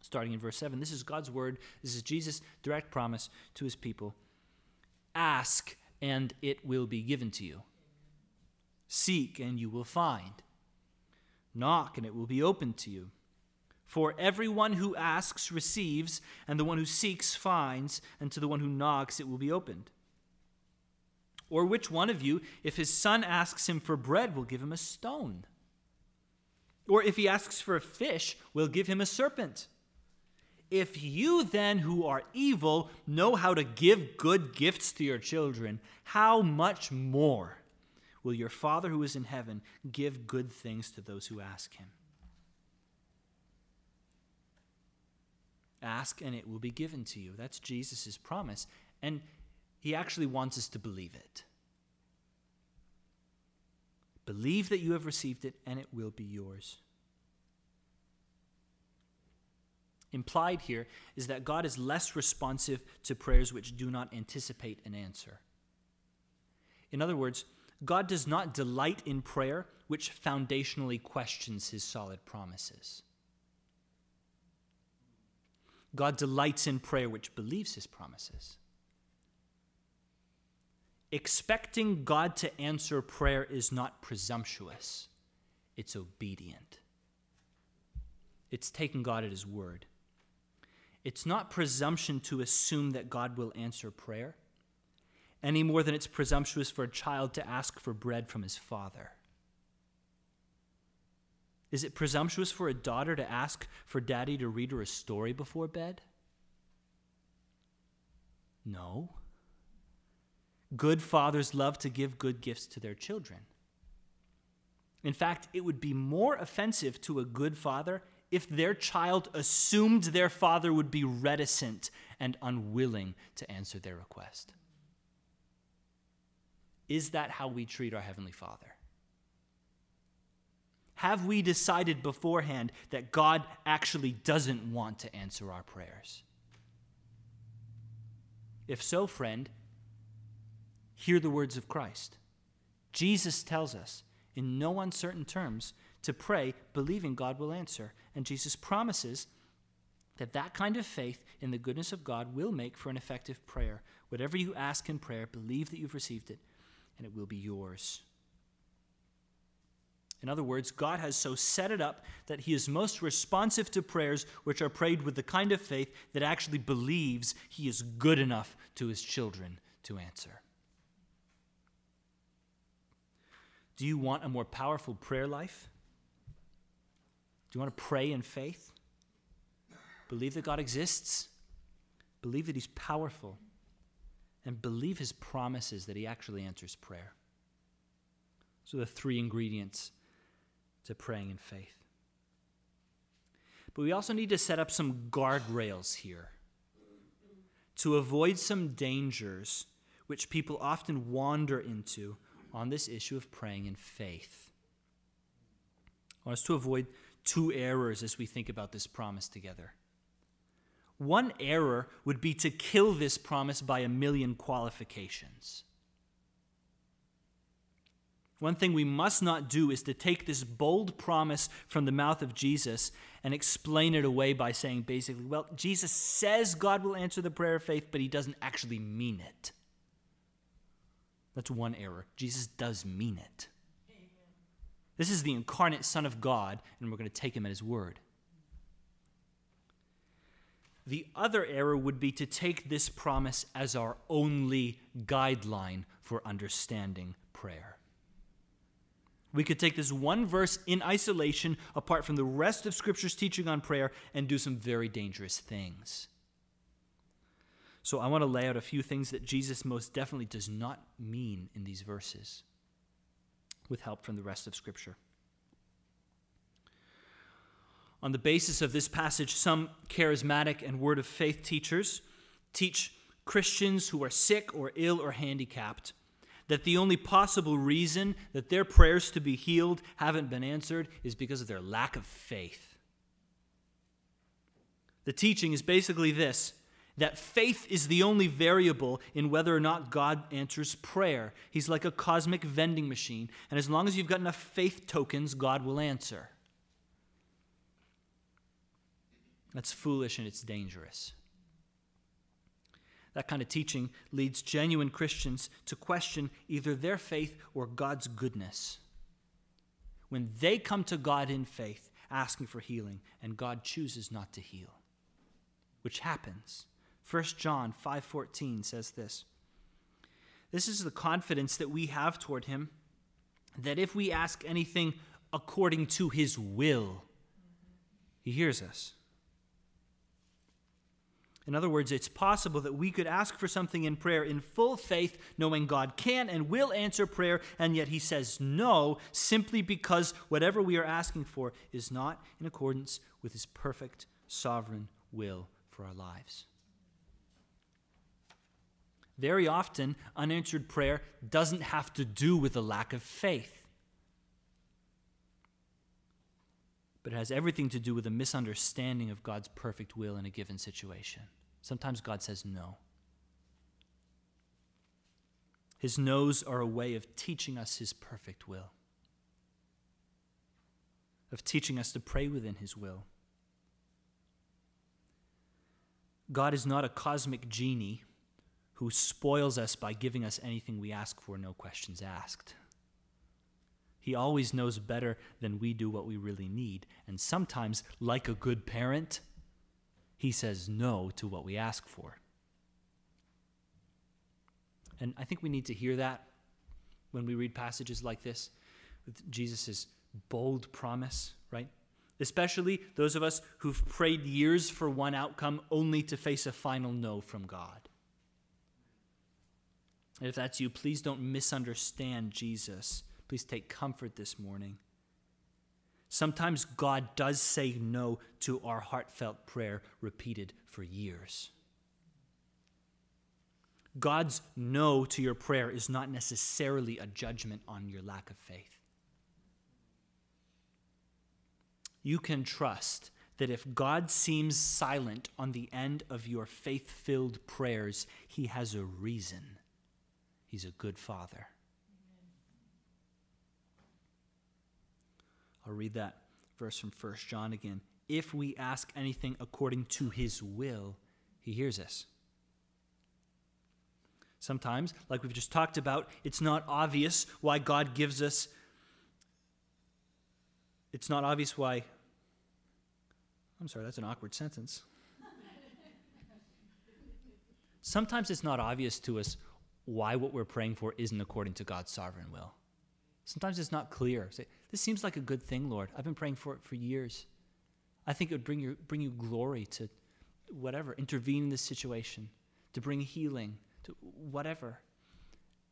starting in verse 7. This is God's word. This is Jesus' direct promise to his people. Ask, and it will be given to you. Seek, and you will find. Knock, and it will be opened to you. For everyone who asks receives, and the one who seeks finds, and to the one who knocks it will be opened. Or which one of you, if his son asks him for bread, will give him a stone? Or if he asks for a fish, will give him a serpent? If you then, who are evil, know how to give good gifts to your children, how much more will your Father who is in heaven give good things to those who ask him? Ask and it will be given to you. That's Jesus' promise. And he actually wants us to believe it. Believe that you have received it, and it will be yours. Implied here is that God is less responsive to prayers which do not anticipate an answer. In other words, God does not delight in prayer which foundationally questions his solid promises. God delights in prayer which believes his promises. Expecting God to answer prayer is not presumptuous, it's obedient. It's taking God at His word. It's not presumption to assume that God will answer prayer, any more than it's presumptuous for a child to ask for bread from his father. Is it presumptuous for a daughter to ask for daddy to read her a story before bed? No. Good fathers love to give good gifts to their children. In fact, it would be more offensive to a good father if their child assumed their father would be reticent and unwilling to answer their request. Is that how we treat our Heavenly Father? Have we decided beforehand that God actually doesn't want to answer our prayers? If so, friend, hear the words of Christ. Jesus tells us in no uncertain terms to pray, believing God will answer. And Jesus promises that that kind of faith in the goodness of God will make for an effective prayer. Whatever you ask in prayer, believe that you've received it, and it will be yours. In other words, God has so set it up that He is most responsive to prayers which are prayed with the kind of faith that actually believes He is good enough to His children to answer. Do you want a more powerful prayer life? Do you want to pray in faith? Believe that God exists. Believe that He's powerful. and believe his promises that he actually answers prayer. So, the three ingredients to praying in faith. But we also need to set up some guardrails here to avoid some dangers which people often wander into on this issue of praying in faith. I want us to avoid two errors as we think about this promise together. One error would be to kill this promise by a million qualifications. One thing we must not do is to take this bold promise from the mouth of Jesus and explain it away by saying basically, well, Jesus says God will answer the prayer of faith, but he doesn't actually mean it. That's one error. Jesus does mean it. This is the incarnate Son of God, and we're going to take him at his word. The other error would be to take this promise as our only guideline for understanding prayer. We could take this one verse in isolation, apart from the rest of Scripture's teaching on prayer, and do some very dangerous things. So I want to lay out a few things that Jesus most definitely does not mean in these verses, with help from the rest of Scripture. On the basis of this passage, some charismatic and word of faith teachers teach Christians who are sick or ill or handicapped that the only possible reason that their prayers to be healed haven't been answered is because of their lack of faith. The teaching is basically this that faith is the only variable in whether or not God answers prayer. He's like a cosmic vending machine, and as long as you've got enough faith tokens, God will answer. That's foolish and it's dangerous. That kind of teaching leads genuine Christians to question either their faith or God's goodness. When they come to God in faith, asking for healing, and God chooses not to heal, which happens. 1 John 5:14 says this. This is the confidence that we have toward him that if we ask anything according to his will, he hears us. In other words, it's possible that we could ask for something in prayer in full faith, knowing God can and will answer prayer, and yet He says no, simply because whatever we are asking for is not in accordance with His perfect, sovereign will for our lives. Very often, unanswered prayer doesn't have to do with a lack of faith, but it has everything to do with a misunderstanding of God's perfect will in a given situation. Sometimes God says no. His no's are a way of teaching us His perfect will, of teaching us to pray within His will. God is not a cosmic genie who spoils us by giving us anything we ask for, no questions asked. He always knows better than we do what we really need. And sometimes, like a good parent, he says no to what we ask for. And I think we need to hear that when we read passages like this with Jesus' bold promise, right? Especially those of us who've prayed years for one outcome only to face a final no from God. And if that's you, please don't misunderstand Jesus. Please take comfort this morning. Sometimes God does say no to our heartfelt prayer repeated for years. God's no to your prayer is not necessarily a judgment on your lack of faith. You can trust that if God seems silent on the end of your faith filled prayers, he has a reason. He's a good father. I'll read that verse from 1 John again. If we ask anything according to his will, he hears us. Sometimes, like we've just talked about, it's not obvious why God gives us. It's not obvious why. I'm sorry, that's an awkward sentence. Sometimes it's not obvious to us why what we're praying for isn't according to God's sovereign will. Sometimes it's not clear. Say, this seems like a good thing, Lord. I've been praying for it for years. I think it would bring you, bring you glory to whatever, intervene in this situation, to bring healing, to whatever.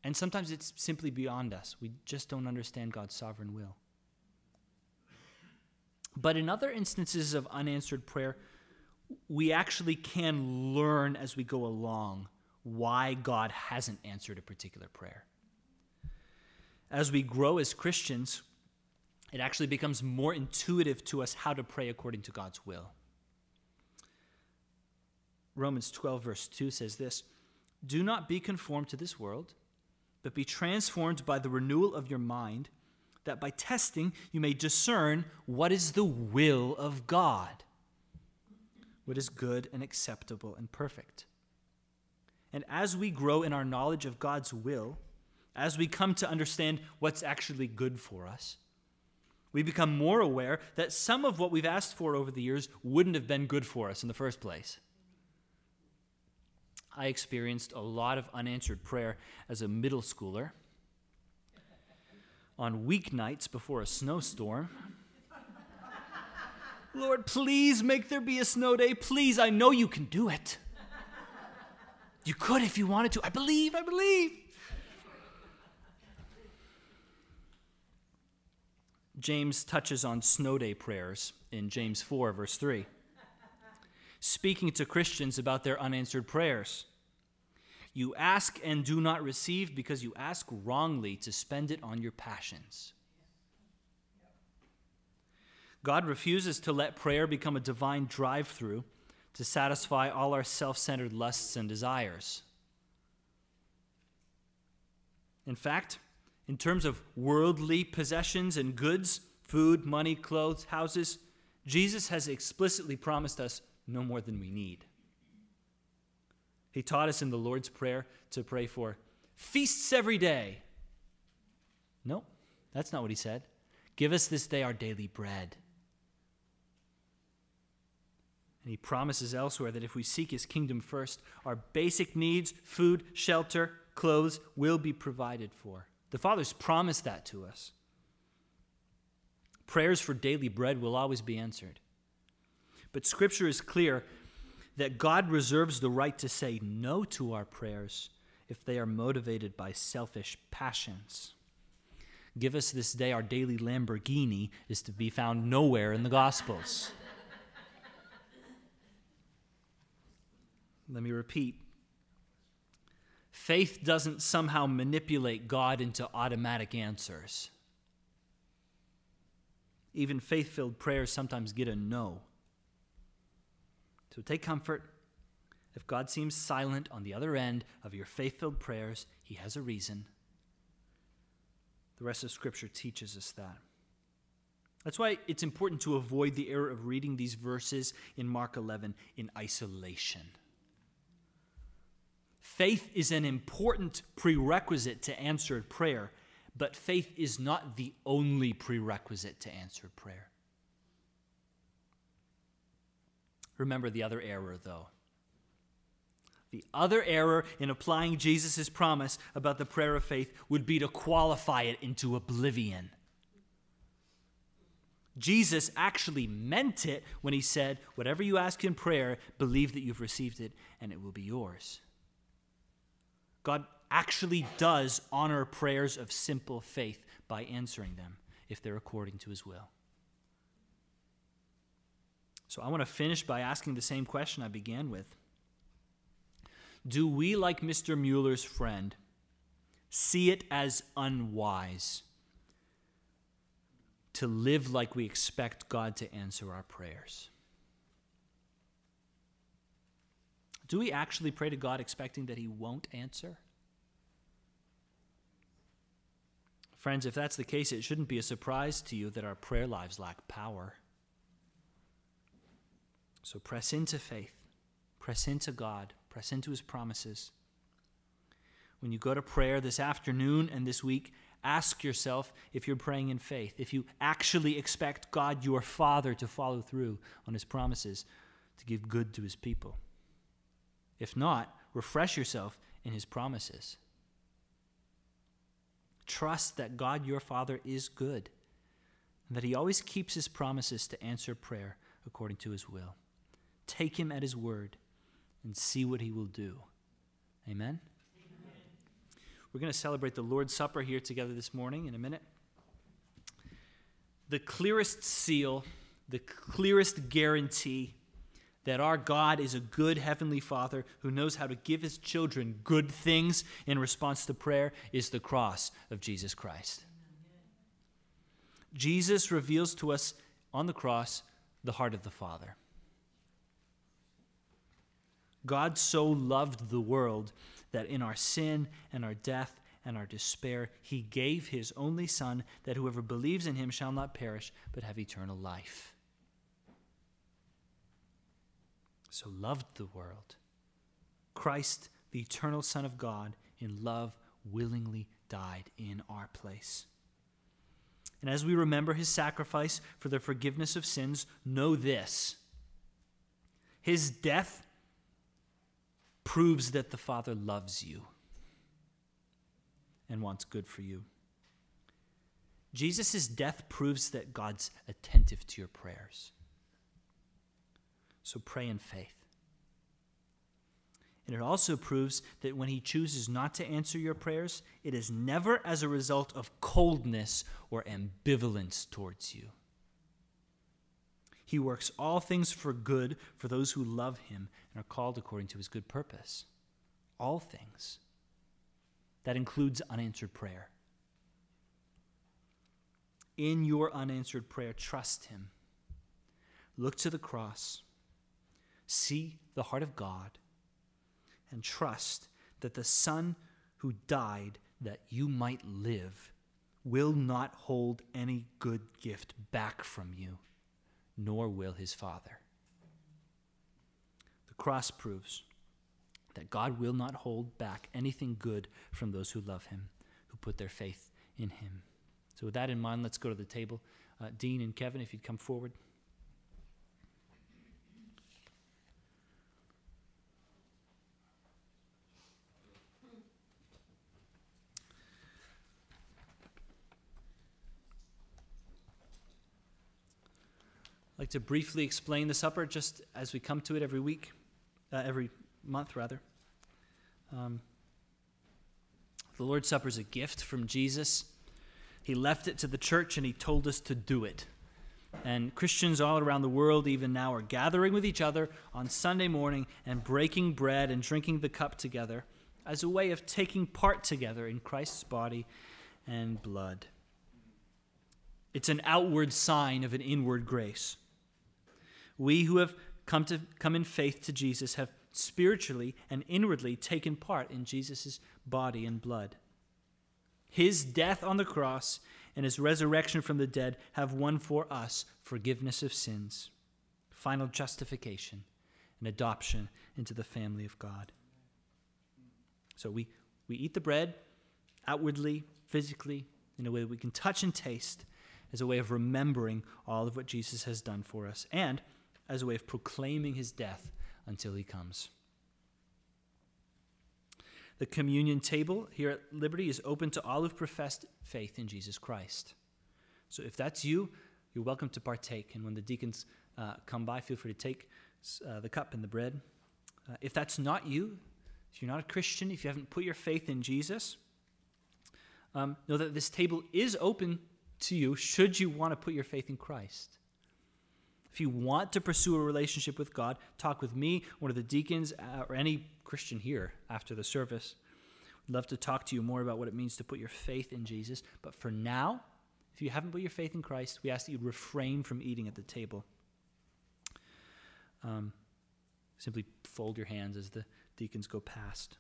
And sometimes it's simply beyond us. We just don't understand God's sovereign will. But in other instances of unanswered prayer, we actually can learn as we go along why God hasn't answered a particular prayer. As we grow as Christians, it actually becomes more intuitive to us how to pray according to God's will. Romans 12, verse 2 says this Do not be conformed to this world, but be transformed by the renewal of your mind, that by testing you may discern what is the will of God, what is good and acceptable and perfect. And as we grow in our knowledge of God's will, as we come to understand what's actually good for us, we become more aware that some of what we've asked for over the years wouldn't have been good for us in the first place. I experienced a lot of unanswered prayer as a middle schooler. On weeknights before a snowstorm, Lord, please make there be a snow day. Please, I know you can do it. You could if you wanted to. I believe, I believe. James touches on snow day prayers in James 4, verse 3, speaking to Christians about their unanswered prayers. You ask and do not receive because you ask wrongly to spend it on your passions. God refuses to let prayer become a divine drive through to satisfy all our self centered lusts and desires. In fact, in terms of worldly possessions and goods, food, money, clothes, houses, Jesus has explicitly promised us no more than we need. He taught us in the Lord's Prayer to pray for feasts every day. No, that's not what he said. Give us this day our daily bread. And he promises elsewhere that if we seek his kingdom first, our basic needs, food, shelter, clothes, will be provided for. The Father's promised that to us. Prayers for daily bread will always be answered. But Scripture is clear that God reserves the right to say no to our prayers if they are motivated by selfish passions. Give us this day our daily Lamborghini is to be found nowhere in the Gospels. Let me repeat Faith doesn't somehow manipulate God into automatic answers. Even faith filled prayers sometimes get a no. So take comfort. If God seems silent on the other end of your faith filled prayers, He has a reason. The rest of Scripture teaches us that. That's why it's important to avoid the error of reading these verses in Mark 11 in isolation. Faith is an important prerequisite to answered prayer, but faith is not the only prerequisite to answered prayer. Remember the other error, though. The other error in applying Jesus' promise about the prayer of faith would be to qualify it into oblivion. Jesus actually meant it when he said, Whatever you ask in prayer, believe that you've received it and it will be yours. God actually does honor prayers of simple faith by answering them if they're according to his will. So I want to finish by asking the same question I began with. Do we, like Mr. Mueller's friend, see it as unwise to live like we expect God to answer our prayers? Do we actually pray to God expecting that He won't answer? Friends, if that's the case, it shouldn't be a surprise to you that our prayer lives lack power. So press into faith, press into God, press into His promises. When you go to prayer this afternoon and this week, ask yourself if you're praying in faith, if you actually expect God, your Father, to follow through on His promises to give good to His people. If not, refresh yourself in his promises. Trust that God your Father is good and that he always keeps his promises to answer prayer according to his will. Take him at his word and see what he will do. Amen. we're going to celebrate the Lord's Supper here together this morning in a minute. The clearest seal, the clearest guarantee that our God is a good heavenly Father who knows how to give his children good things in response to prayer is the cross of Jesus Christ. Jesus reveals to us on the cross the heart of the Father. God so loved the world that in our sin and our death and our despair, he gave his only Son, that whoever believes in him shall not perish, but have eternal life. So loved the world. Christ, the eternal Son of God, in love willingly died in our place. And as we remember his sacrifice for the forgiveness of sins, know this his death proves that the Father loves you and wants good for you. Jesus' death proves that God's attentive to your prayers. So pray in faith. And it also proves that when he chooses not to answer your prayers, it is never as a result of coldness or ambivalence towards you. He works all things for good for those who love him and are called according to his good purpose. All things. That includes unanswered prayer. In your unanswered prayer, trust him. Look to the cross. See the heart of God and trust that the Son who died that you might live will not hold any good gift back from you, nor will his Father. The cross proves that God will not hold back anything good from those who love him, who put their faith in him. So, with that in mind, let's go to the table. Uh, Dean and Kevin, if you'd come forward. Like to briefly explain the supper just as we come to it every week, uh, every month rather. Um, the Lord's Supper is a gift from Jesus. He left it to the church and he told us to do it. And Christians all around the world, even now, are gathering with each other on Sunday morning and breaking bread and drinking the cup together as a way of taking part together in Christ's body and blood. It's an outward sign of an inward grace. We who have come to come in faith to Jesus have spiritually and inwardly taken part in Jesus' body and blood. His death on the cross and his resurrection from the dead have won for us forgiveness of sins, final justification, and adoption into the family of God. So we, we eat the bread outwardly, physically, in a way that we can touch and taste as a way of remembering all of what Jesus has done for us and as a way of proclaiming his death until he comes. The communion table here at Liberty is open to all who've professed faith in Jesus Christ. So if that's you, you're welcome to partake. And when the deacons uh, come by, feel free to take uh, the cup and the bread. Uh, if that's not you, if you're not a Christian, if you haven't put your faith in Jesus, um, know that this table is open to you should you want to put your faith in Christ. If you want to pursue a relationship with God, talk with me, one of the deacons, uh, or any Christian here after the service. We'd love to talk to you more about what it means to put your faith in Jesus. But for now, if you haven't put your faith in Christ, we ask that you refrain from eating at the table. Um, simply fold your hands as the deacons go past.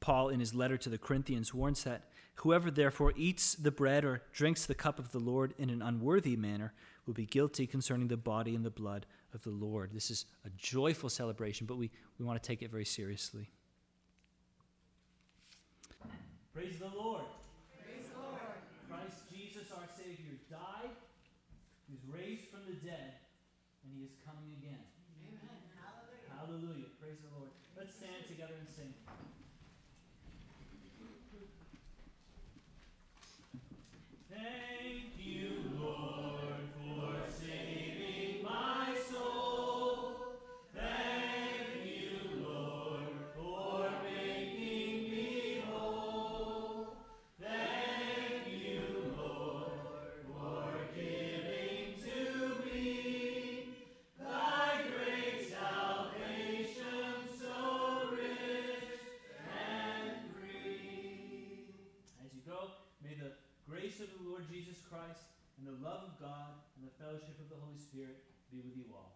Paul, in his letter to the Corinthians, warns that whoever therefore eats the bread or drinks the cup of the Lord in an unworthy manner will be guilty concerning the body and the blood of the Lord. This is a joyful celebration, but we, we want to take it very seriously. Praise the Lord. Praise the Lord. Christ Jesus, our Savior, died, he was raised from the dead, and he is coming again. Amen. Hallelujah. Hallelujah. Praise the Lord. Let's stand together and sing. Fellowship of the Holy Spirit be with you all.